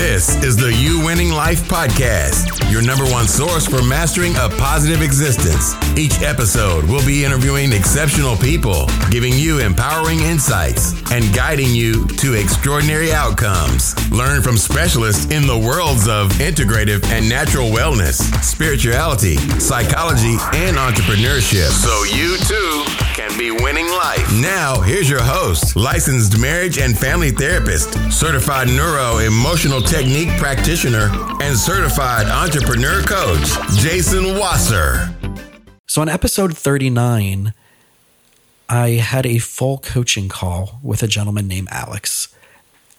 This is the You Winning Life Podcast, your number one source for mastering a positive existence. Each episode we'll be interviewing exceptional people, giving you empowering insights, and guiding you to extraordinary outcomes. Learn from specialists in the worlds of integrative and natural wellness, spirituality, psychology, and entrepreneurship. So you too can be winning life. Now, here's your host, licensed marriage and family therapist, certified neuro emotional technique practitioner, and certified entrepreneur coach, Jason Wasser. So, on episode 39, I had a full coaching call with a gentleman named Alex.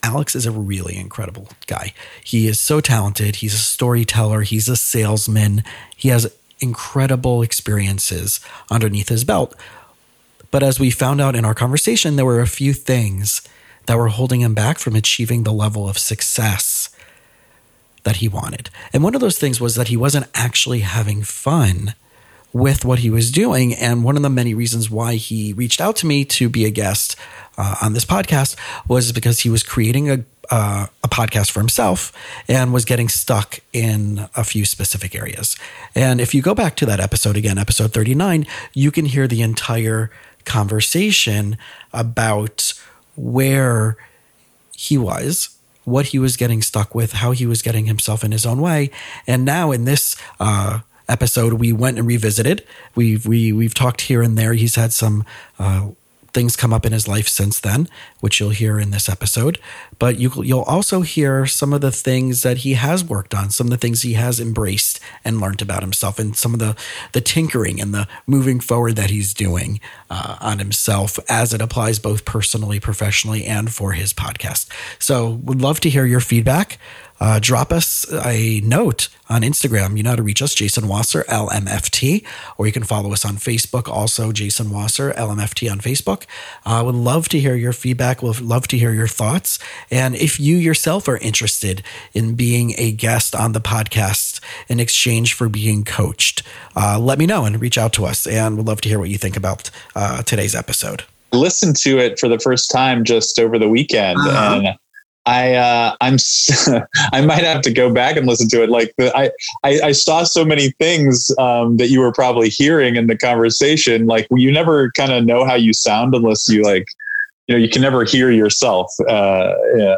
Alex is a really incredible guy. He is so talented. He's a storyteller, he's a salesman, he has incredible experiences underneath his belt. But as we found out in our conversation, there were a few things that were holding him back from achieving the level of success that he wanted. And one of those things was that he wasn't actually having fun with what he was doing. And one of the many reasons why he reached out to me to be a guest uh, on this podcast was because he was creating a, uh, a podcast for himself and was getting stuck in a few specific areas. And if you go back to that episode again, episode 39, you can hear the entire conversation about where he was, what he was getting stuck with, how he was getting himself in his own way. And now in this uh, episode, we went and revisited. We've we we've talked here and there. He's had some uh, things come up in his life since then, which you'll hear in this episode. But you, will also hear some of the things that he has worked on, some of the things he has embraced and learned about himself, and some of the the tinkering and the moving forward that he's doing uh, on himself as it applies both personally, professionally, and for his podcast. So, would love to hear your feedback uh, drop us a note on Instagram. You know how to reach us, Jason Wasser, LMFT, or you can follow us on Facebook, also Jason Wasser, LMFT on Facebook. I uh, would love to hear your feedback. Would love to hear your thoughts. And if you yourself are interested in being a guest on the podcast in exchange for being coached, uh, let me know and reach out to us. And we'd love to hear what you think about uh, today's episode. Listened to it for the first time just over the weekend, uh-huh. and I uh, I'm I might have to go back and listen to it. Like the, I, I, I saw so many things um, that you were probably hearing in the conversation. Like you never kind of know how you sound unless you like you know you can never hear yourself uh,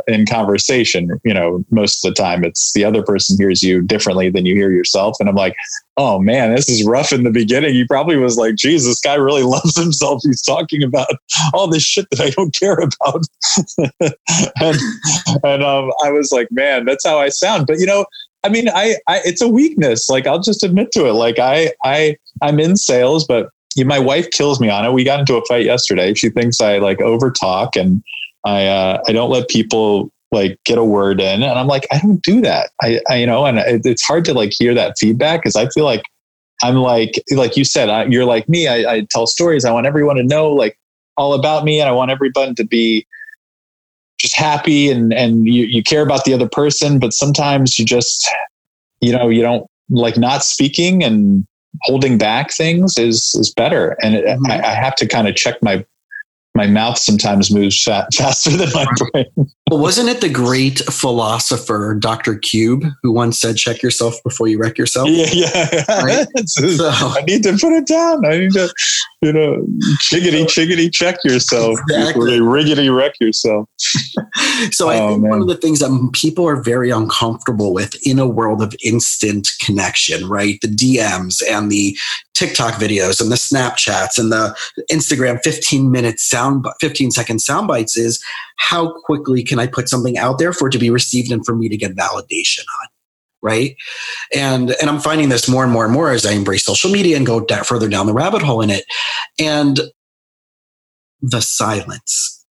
in conversation. You know most of the time it's the other person hears you differently than you hear yourself. And i'm like oh man this is rough in the beginning. He probably was like jesus this guy really loves himself. He's talking about all this shit that i don't care about. And, and um, i was like man that's how i sound. But you know I mean, I, I, it's a weakness. Like I'll just admit to it. Like I, I, I'm in sales, but my wife kills me on it. We got into a fight yesterday. She thinks I like over talk and I uh, I don't let people like get a word in, and I'm like I don't do that. I, I you know, and it, it's hard to like hear that feedback because I feel like I'm like like you said I, you're like me. I, I tell stories. I want everyone to know like all about me, and I want everyone to be just happy and and you, you care about the other person. But sometimes you just you know you don't like not speaking and holding back things is is better and it, mm-hmm. I, I, have to kind of check my my mouth sometimes moves faster than my brain. Well, wasn't it the great philosopher Dr. Cube who once said, "Check yourself before you wreck yourself"? Yeah, yeah. Right? so, I need to put it down. I need to, you know, chiggity chiggity check yourself exactly. before riggedy wreck yourself. so I oh, think man. one of the things that people are very uncomfortable with in a world of instant connection, right? The DMs and the TikTok videos and the Snapchats and the Instagram 15 minute sound, 15 second sound bites is how quickly can I put something out there for it to be received and for me to get validation on? Right. And, and I'm finding this more and more and more as I embrace social media and go da- further down the rabbit hole in it. And the silence,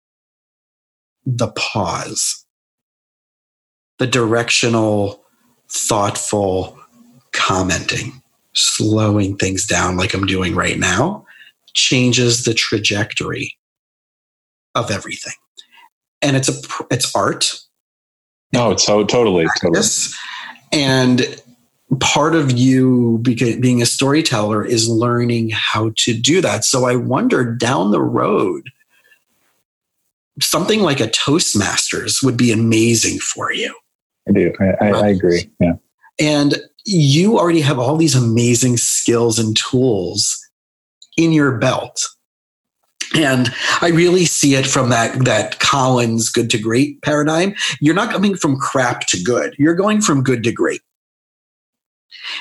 the pause, the directional, thoughtful commenting slowing things down like I'm doing right now changes the trajectory of everything. And it's a it's art. No, it's so totally practice. totally. And part of you being a storyteller is learning how to do that. So I wonder down the road something like a Toastmasters would be amazing for you I do. I, I, I agree. Yeah. And you already have all these amazing skills and tools in your belt. And I really see it from that that Collins good to great paradigm. You're not coming from crap to good. You're going from good to great.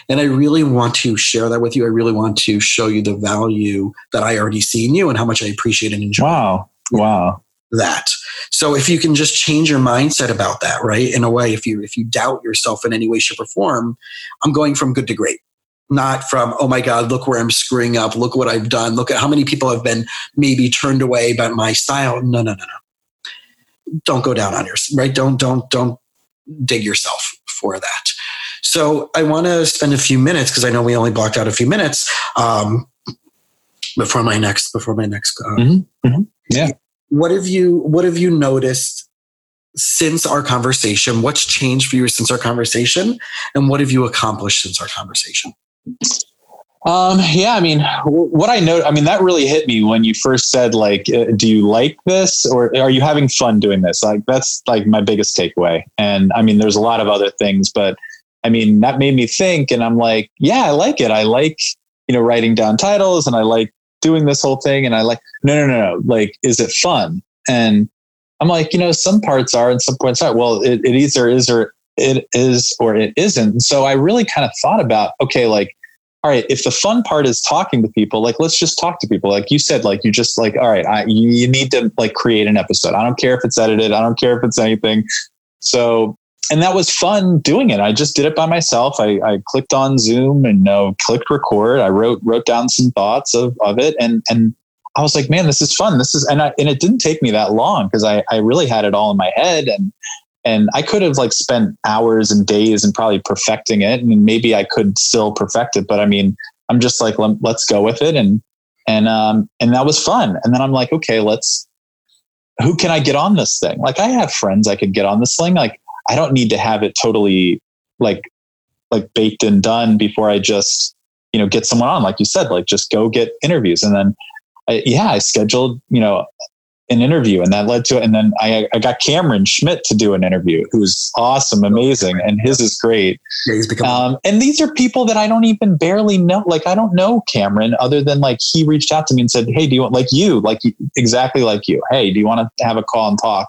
And I really want to share that with you. I really want to show you the value that I already see in you and how much I appreciate and enjoy. Wow. Wow. That. So if you can just change your mindset about that, right? In a way, if you if you doubt yourself in any way, shape, or form, I'm going from good to great. Not from, oh my God, look where I'm screwing up. Look what I've done. Look at how many people have been maybe turned away by my style. No, no, no, no. Don't go down on yourself, right? Don't, don't, don't dig yourself for that. So I want to spend a few minutes because I know we only blocked out a few minutes um, before my next before my next. Uh, mm-hmm. Mm-hmm. Yeah. What have you What have you noticed since our conversation? What's changed for you since our conversation, and what have you accomplished since our conversation? Um, yeah, I mean, what I know, I mean, that really hit me when you first said, like, uh, do you like this or are you having fun doing this? Like, that's like my biggest takeaway. And I mean, there's a lot of other things, but I mean, that made me think. And I'm like, yeah, I like it. I like, you know, writing down titles and I like doing this whole thing. And I like, no, no, no, no. Like, is it fun? And I'm like, you know, some parts are and some points aren't. Well, it, it either is or it is or it isn't. And so I really kind of thought about, okay, like, all right, if the fun part is talking to people, like let's just talk to people. Like you said, like you just like, all right, I, you, need to like create an episode. I don't care if it's edited. I don't care if it's anything. So, and that was fun doing it. I just did it by myself. I, I clicked on Zoom and know, clicked record. I wrote wrote down some thoughts of, of it, and and I was like, man, this is fun. This is and I, and it didn't take me that long because I I really had it all in my head and and I could have like spent hours and days and probably perfecting it, and maybe I could still perfect it. But I mean, I'm just like, let's go with it, and and um and that was fun. And then I'm like, okay, let's. Who can I get on this thing? Like, I have friends I could get on this thing. Like, I don't need to have it totally like like baked and done before I just you know get someone on. Like you said, like just go get interviews, and then I, yeah, I scheduled you know an interview and that led to it. And then I, I got Cameron Schmidt to do an interview who's awesome, amazing. And his is great. Yeah, he's become- um, and these are people that I don't even barely know. Like I don't know Cameron other than like he reached out to me and said, Hey, do you want like you, like exactly like you. Hey, do you want to have a call and talk?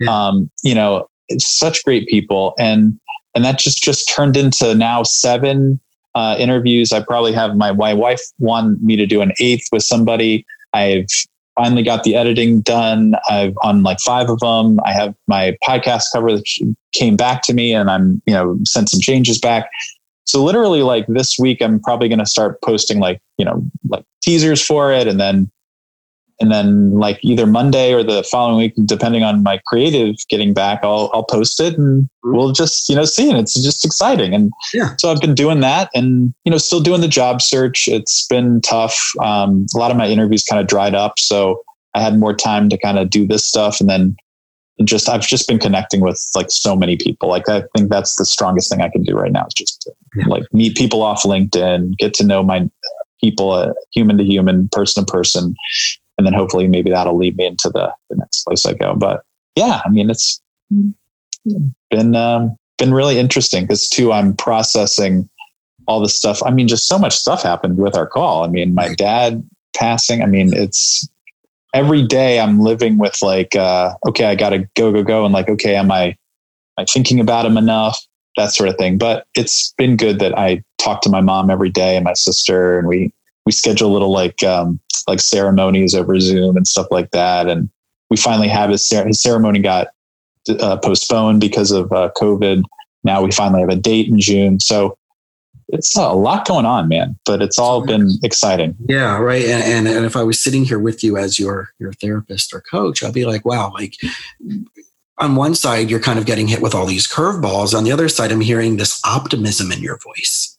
Yeah. Um, you know, it's such great people. And, and that just, just turned into now seven uh, interviews. I probably have my, my wife wanted me to do an eighth with somebody. I've finally got the editing done. I've on like five of them. I have my podcast cover that came back to me and I'm, you know, sent some changes back. So literally like this week, I'm probably going to start posting like, you know, like teasers for it. And then and then like either Monday or the following week, depending on my creative getting back, I'll I'll post it and mm-hmm. we'll just you know see. And it's just exciting. And yeah. so I've been doing that, and you know still doing the job search. It's been tough. Um, a lot of my interviews kind of dried up, so I had more time to kind of do this stuff, and then just I've just been connecting with like so many people. Like I think that's the strongest thing I can do right now is just to, yeah. like meet people off LinkedIn, get to know my people, uh, human to human, person to person, and then hopefully maybe that'll lead me into the, the next place I go. But yeah, I mean, it's been, um, been really interesting because too, I'm processing all the stuff. I mean, just so much stuff happened with our call. I mean, my dad passing, I mean, it's every day I'm living with like, uh, okay, I got to go, go, go. And like, okay, am I, am I thinking about him enough? That sort of thing. But it's been good that I talk to my mom every day and my sister and we, we schedule little like, um, like ceremonies over Zoom and stuff like that. And we finally have his, his ceremony got uh, postponed because of uh, COVID. Now we finally have a date in June. So it's a lot going on, man, but it's all been exciting. Yeah. Right. And, and, and if I was sitting here with you as your, your therapist or coach, I'd be like, wow, like on one side, you're kind of getting hit with all these curveballs. On the other side, I'm hearing this optimism in your voice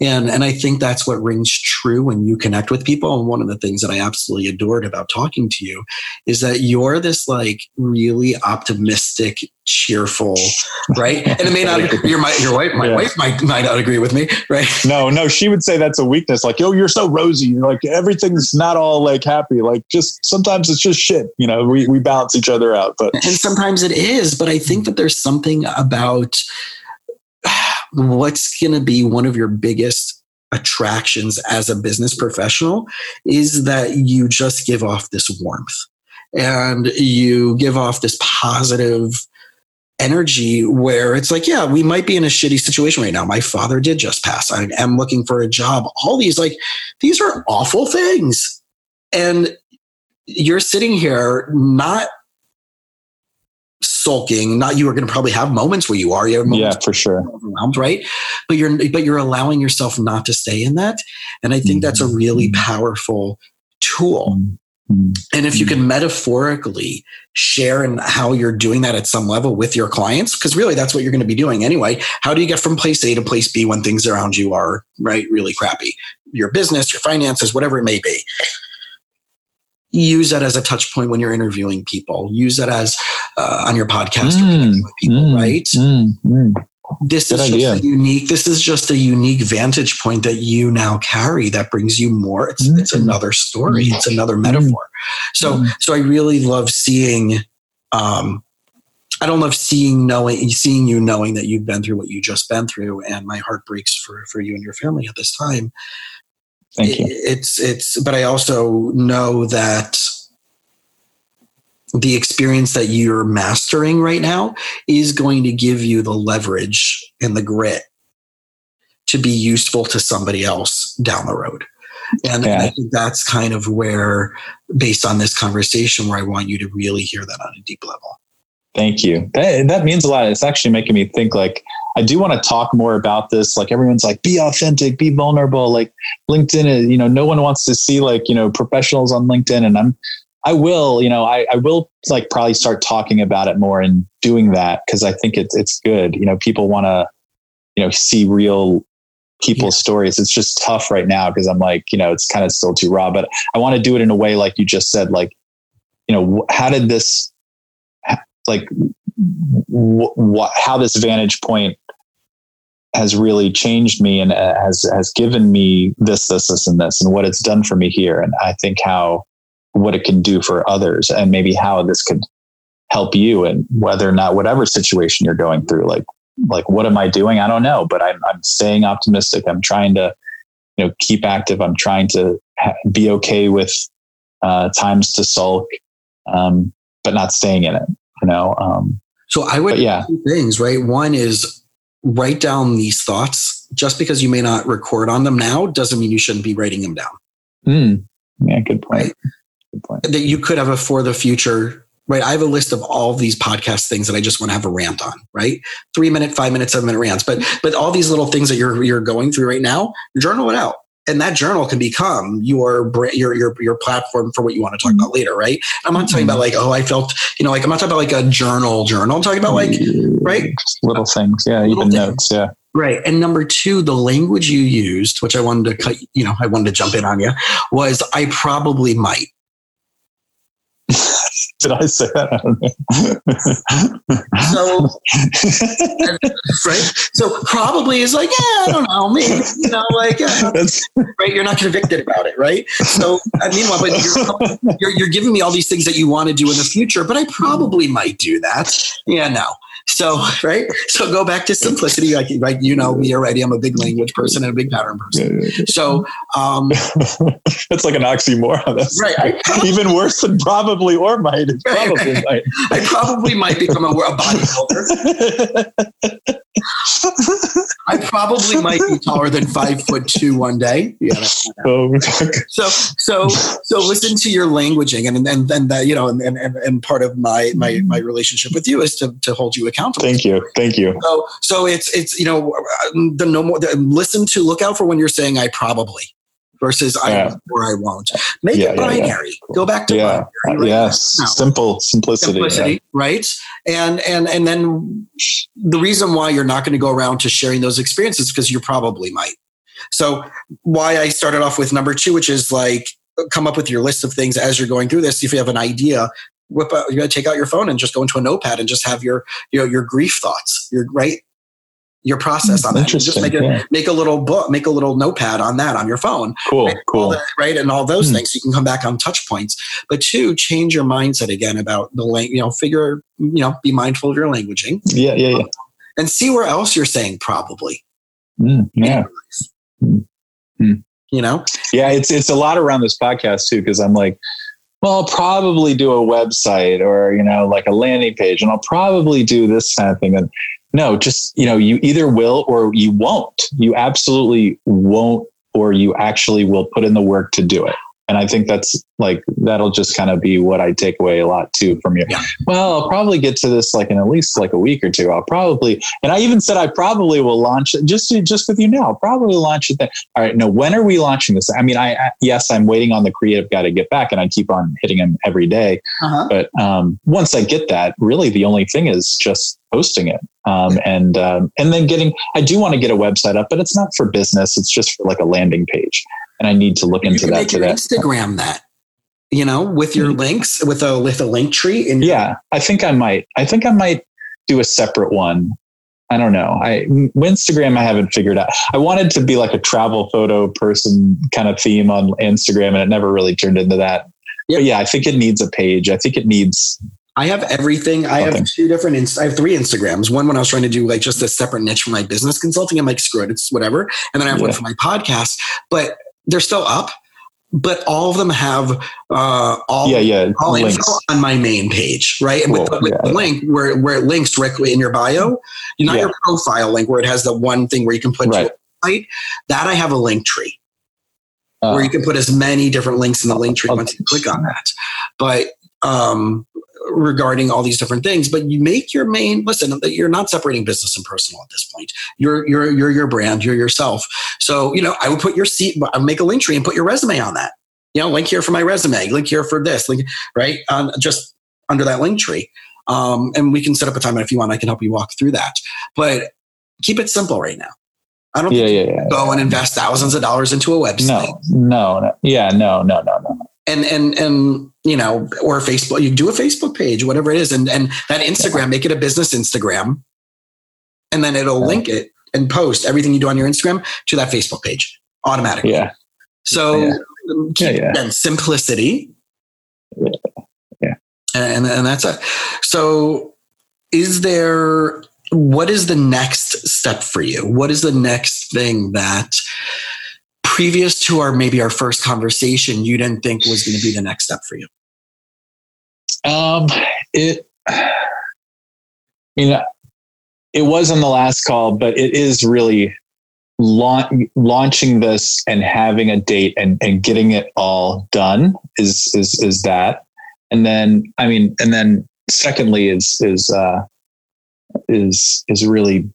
And, and I think that's what rings true when you connect with people. And one of the things that I absolutely adored about talking to you is that you're this like really optimistic, cheerful, right? And it may not, your, my, your wife, my yeah. wife might, might not agree with me, right? No, no, she would say that's a weakness. Like, oh, you're so rosy. Like everything's not all like happy. Like just sometimes it's just shit. You know, we, we balance each other out. But, and sometimes it is. But I think that there's something about, what's going to be one of your biggest attractions as a business professional is that you just give off this warmth and you give off this positive energy where it's like, yeah, we might be in a shitty situation right now. My father did just pass. I am looking for a job. All these, like, these are awful things. And you're sitting here not sulking. Not you are going to probably have moments where you are. You yeah, for sure. Overwhelmed, right? But you're but you're allowing yourself not to stay in that, and I think mm-hmm. that's a really mm-hmm. powerful tool. Mm-hmm. And if you can metaphorically share and how you're doing that at some level with your clients, because really that's what you're going to be doing anyway. How do you get from place A to place B when things around you are right really crappy? Your business, your finances, whatever it may be use that as a touch point when you're interviewing people use that as uh, on your podcast mm, people mm, right? Mm, this Good is idea. just a unique this is just a unique vantage point that you now carry that brings you more. It's, it's mm. another story. It's another metaphor. So so i really love seeing um I don't love seeing knowing seeing you knowing that you've been through what you just been through, and my heart breaks for for you and your family at this time. Thank you. It's it's, but I also know that the experience that you're mastering right now is going to give you the leverage and the grit to be useful to somebody else down the road. And, yeah. I think that's kind of where, based on this conversation, where I want you to really hear that on a deep level. Thank you. That, that means a lot. It's actually making me think like I do want to talk more about this. Like everyone's like, be authentic, be vulnerable. Like LinkedIn, is, you know, no one wants to see like, you know, professionals on LinkedIn. And I'm, I will, you know, I, I will like probably start talking about it more and doing that because I think it's, it's good. You know, people want to, you know, see real people's yeah. stories. It's just tough right now because I'm like, you know, it's kind of still too raw, but I want to do it in a way like you just said, like, you know, how did this, like, what, how this vantage point has really changed me and uh, has has given me this this this and this and what it's done for me here and i think how what it can do for others and maybe how this could help you and whether or not whatever situation you're going through like like what am i doing i don't know but i'm, I'm staying optimistic i'm trying to you know keep active i'm trying to ha- be okay with uh, times to sulk um, but not staying in it you know um, so i would yeah things right one is write down these thoughts. Just because you may not record on them now doesn't mean you shouldn't be writing them down. Mm. Yeah, good point. Right? That you could have a for the future. Right. I have a list of all these podcast things that I just want to have a rant on, right? Three minute, five minute, seven minute rants. But but all these little things that you're you're going through right now, journal it out and that journal can become your your your your platform for what you want to talk mm-hmm. about later, right? I'm not talking about mm-hmm. like, oh, I felt, you know, like I'm not talking about like a journal journal. I'm talking about like, right, little things, yeah, little even things. notes, yeah. Right. And number two, the language you used, which I wanted to cut, you know, I wanted to jump in on you, was I probably might. Did I say that? so, right. So probably is like, yeah, I don't know, maybe, you know, like, uh, right. You're not convicted about it, right? So, I meanwhile, but you're, you're, you're giving me all these things that you want to do in the future, but I probably might do that. Yeah, no. So, right. So go back to simplicity. Like, right. You know me already. I'm a big language person and a big pattern person. So, um, that's like an oxymoron. That's right. Probably, even worse than probably or might. probably might. I probably might become a, a bodybuilder. Probably might be taller than five foot two one day. Yeah. Oh, so, so, so listen to your languaging and, and, and that, you know, and, and, and part of my, my, my relationship with you is to, to hold you accountable. Thank you. Thank you. So, so it's, it's, you know, uh, the no more, the, listen to, look out for when you're saying I probably versus yeah. I or I won't. Make yeah, it binary. Yeah, Go back to binary. Right? Yes. Simple simplicity. Simplicity, right? And and and then the reason why you're not going to go around to sharing those experiences because you probably might. So why I started off with number two, which is like come up with your list of things as you're going through this. If you have an idea, whip out, you got to take out your phone and just go into a notepad and just have your, you know, your grief thoughts, your right, your process on that. Just make a yeah. make a little book, make a little notepad on that on your phone. Cool, right? cool, the, right, and all those hmm. things. You can come back on touch points. But two, change your mindset again about the language. You know, figure. You know, be mindful of your languaging. Yeah, yeah, yeah. and see where else you're saying probably. Mm, yeah. Mm. You know. Yeah, it's it's a lot around this podcast too because I'm like well, I'll probably do a website or, you know, like a landing page and I'll probably do this kind of thing. And no, just, you know, you either will or you won't. You absolutely won't, or you actually will put in the work to do it. And I think that's like, that'll just kind of be what I take away a lot too from you. Yeah. Well, I'll probably get to this like in at least like a week or two. I'll probably, and I even said I probably will launch it just, just with you now, I'll probably launch it then. All right. No, when are we launching this? I mean, I, I yes, I'm waiting on the creative guy to get back and I keep on hitting him every day. Uh-huh. But um, once I get that, really the only thing is just posting it. Um, and um, and then getting I do want to get a website up, but it's not for business. It's just for like a landing page and I need to look into that. to that. Instagram that, you know, with your mm-hmm. links, with a with a link tree. In yeah, I think I might. I think I might do a separate one. I don't know. I Instagram I haven't figured out. I wanted to be like a travel photo person kind of theme on Instagram, and it never really turned into that. Yep. But yeah, I think it needs a page. I think it needs I have everything. I have two different. Inst- I have three Instagrams. One when I was trying to do like just a separate niche for my business consulting. I'm like, screw it, it's whatever. And then I have yeah. one for my podcast. But they're still up, but all of them have uh, all, yeah, yeah, all links. info on my main page, right? And cool. with, the, with yeah. the, link where, where it links directly in your bio, not yeah. your profile link where it has the one thing where you can put right. site. That I have a link tree. Uh, where you can put as many different links in the link tree okay. once you click on that. But um, regarding all these different things but you make your main listen you're not separating business and personal at this point. You're you're you're your brand you're yourself. So you know i would put your seat i would make a link tree and put your resume on that. You know link here for my resume link here for this link right? Um, just under that link tree. Um, and we can set up a time if you want i can help you walk through that. But keep it simple right now. I don't yeah, yeah, yeah, go and invest thousands of dollars into a website. No, no, no. Yeah, no, no, no, no and and and you know or facebook you do a facebook page whatever it is and and that instagram make it a business instagram. And then it'll link it and post everything you do on your instagram to that facebook page automatically. Yeah. So yeah. yeah, yeah. Simplicity. Yeah. And and that's it. So is there what is the next step for you? What is the next thing that previous to our maybe our first conversation you didn't think was going to be the next step for you? Um, it, you know, it was on the last call, but it is really la- launching this and having a date and, and getting it all done is, is, is that. And then, I mean, and then secondly is, is, uh, is, is really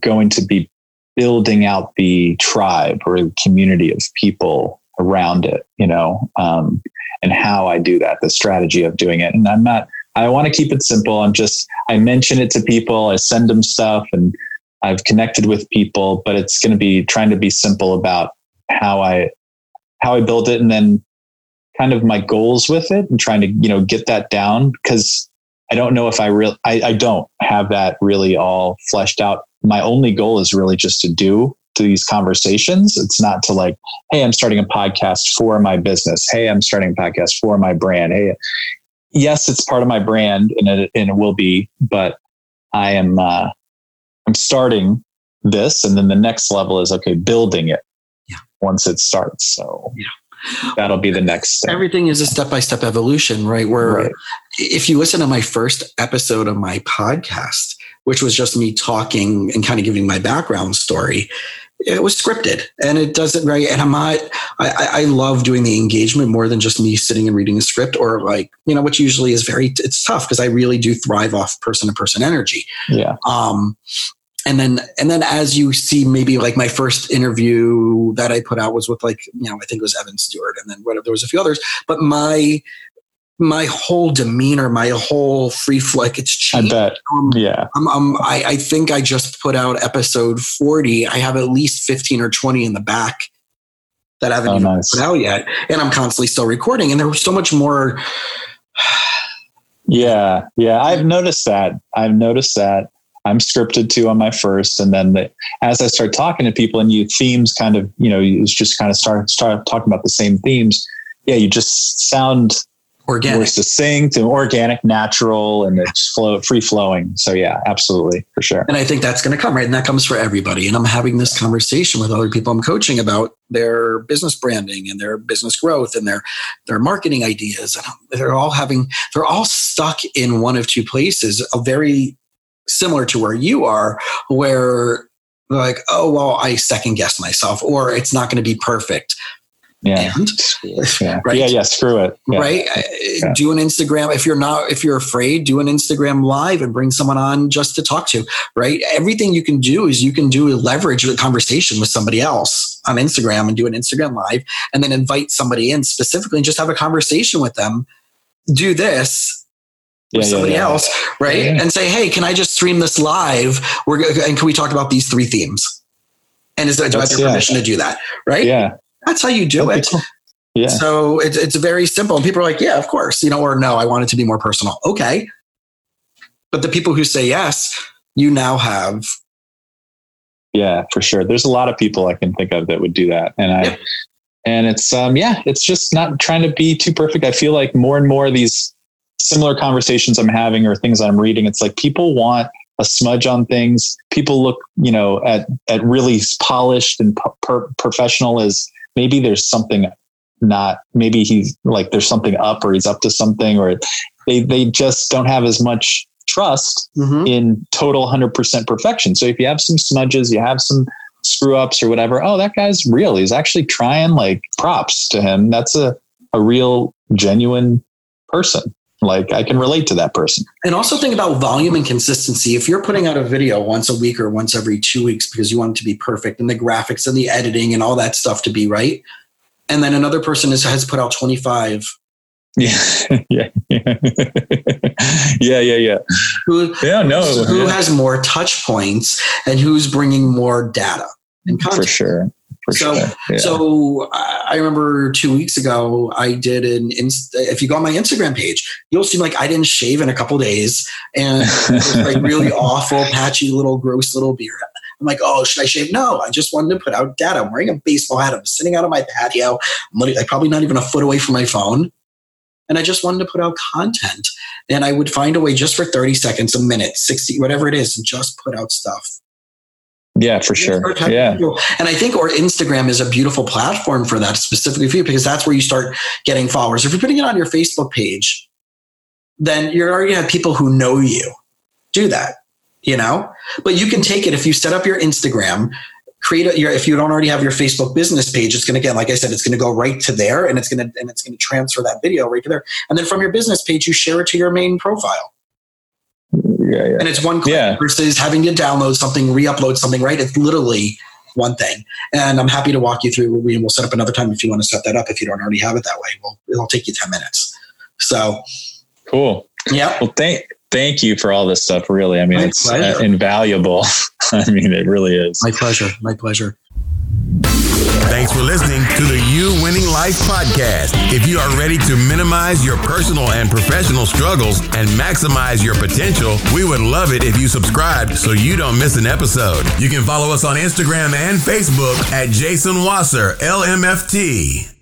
going to be building out the tribe or the community of people around it, you know, um, and how I do that, the strategy of doing it. And I'm not, I want to keep it simple. I'm just, I mention it to people, I send them stuff and I've connected with people, but it's going to be trying to be simple about how I, how I build it and then kind of my goals with it and trying to, you know, get that down because I don't know if I really, I, I don't have that really all fleshed out my only goal is really just to do these conversations. It's not to like, hey, I'm starting a podcast for my business. Hey, I'm starting a podcast for my brand. Hey, yes, it's part of my brand and it, and it will be, but I am uh, I'm starting this, and then the next level is okay, building it. Yeah. Once it starts, so yeah that'll be the next step. Everything is a step by step evolution, right? Where right. if you listen to my first episode of my podcast, which was just me talking and kind of giving my background story, it was scripted and it doesn't right. And I'm not, I, I love doing the engagement more than just me sitting and reading a script or like, you know, which usually is very, it's tough because I really do thrive off person to person energy. Yeah. Um, and then and then as you see maybe like my first interview that i put out was with like you know i think it was evan stewart and then whatever there was a few others but my my whole demeanor, my whole free like it's changed. I bet. Um, Yeah. I'm, I'm, I, I think I just put out episode 40. I have at least 15 or 20 in the back that I haven't Oh, even nice. put out yet. And I'm constantly still recording. And there was so much more. Yeah, yeah, I've noticed that. I've noticed that. I'm scripted too on my first, and then the, as I start talking to people, and you themes kind of, you know, you just kind of start start talking about the same themes. Yeah, you just sound more Organic. succinct and organic, natural, and it's flow free flowing. So yeah, absolutely for sure. And I think that's going to come, right? And that comes for everybody. And I'm having this conversation with other people I'm coaching about their business branding and their business growth and their their marketing ideas. And they're all having they're all stuck in one of two places, a very similar to where you are, where they're like, oh well, I second guess myself, or it's not going to be perfect. Yeah, And yeah, Right. yeah, yeah. Screw it. Yeah. right Uh, do an instagram if you're not if you're afraid do an instagram live and bring someone on just to talk to right everything you can do is you can do leverage a conversation with somebody else on instagram and do an instagram live and then invite somebody in specifically and just have a conversation with them do this Yeah, somebody yeah. else right and say hey can i just stream this live we're and can we talk about these three themes and is there, do I have your permission to do that right Yeah, that's how you do That'd it cool. yeah. so it's it's very simple. And people are like, yeah, of course, you know, or no, I want it to be more personal. Okay. But the people who say yes, you now have Yeah, for sure. There's a lot of people I can think of that would do that. And I Yep. and it's um yeah, it's just not trying to be too perfect. I feel like more and more these similar conversations I'm having or things I'm reading, it's like people want a smudge on things. People look, you know, at at really polished and per- professional as maybe there's something not maybe he's like there's something up or he's up to something or they they just don't have as much trust mm-hmm. in total 100% perfection. So if you have some smudges, you have some screw ups or whatever, oh, that guy's real. He's actually trying, like props to him. That's a, a real, genuine person. Like I can relate to that person. And also think about volume and consistency. If you're putting out a video once a week or once every two weeks because you want it to be perfect and the graphics and the editing and all that stuff to be right, and then another person is, has put out 25, Yeah. yeah. Yeah. yeah. Yeah. Yeah. who, Yeah. No. who yeah, has more touch points and who's bringing more data and for sure. So- sure. Yeah. So I remember two weeks ago, I did an. Inst- if you go on my Instagram page, you'll see like I didn't shave in a couple days, and it was like really awful, patchy, little gross little beard. I'm like, oh, should I shave? No, I just wanted to put out data. I'm wearing a baseball hat. I'm sitting out on my patio. I'm literally, like probably not even a foot away from my phone, and I just wanted to put out content. And I would find a way just for 30 seconds, a minute, 60, whatever it is, and just put out stuff. Yeah, for sure. Yeah. people. And I think or Instagram is a beautiful platform for that specifically for you because that's where you start getting followers. If you're putting it on your Facebook page, then you're already have people who know you. Do that, you know? But you can take it if you set up your Instagram, create a, your if you don't already have your Facebook business page, it's going to get like I said, it's going to go right to there and it's going to and it's going to transfer that video right to there. And then from your business page, you share it to your main profile. Yeah. Yeah. And it's one click Yeah. versus having to download something, re-upload something, right? It's literally one thing. And I'm happy to walk you through. We will set up another time if you want to set that up. If you don't already have it that way, well, it'll take you 10 minutes. So, Cool. yeah. Well, thank thank you for all this stuff. Really, I mean, My it's uh, pleasure. invaluable. I mean, it really is. My pleasure. My pleasure. Thanks for listening to the You Winning Life podcast. If you are ready to minimize your personal and professional struggles and maximize your potential, we would love it if you subscribe so you don't miss an episode. You can follow us on Instagram and Facebook at Jason Wasser, LMFT.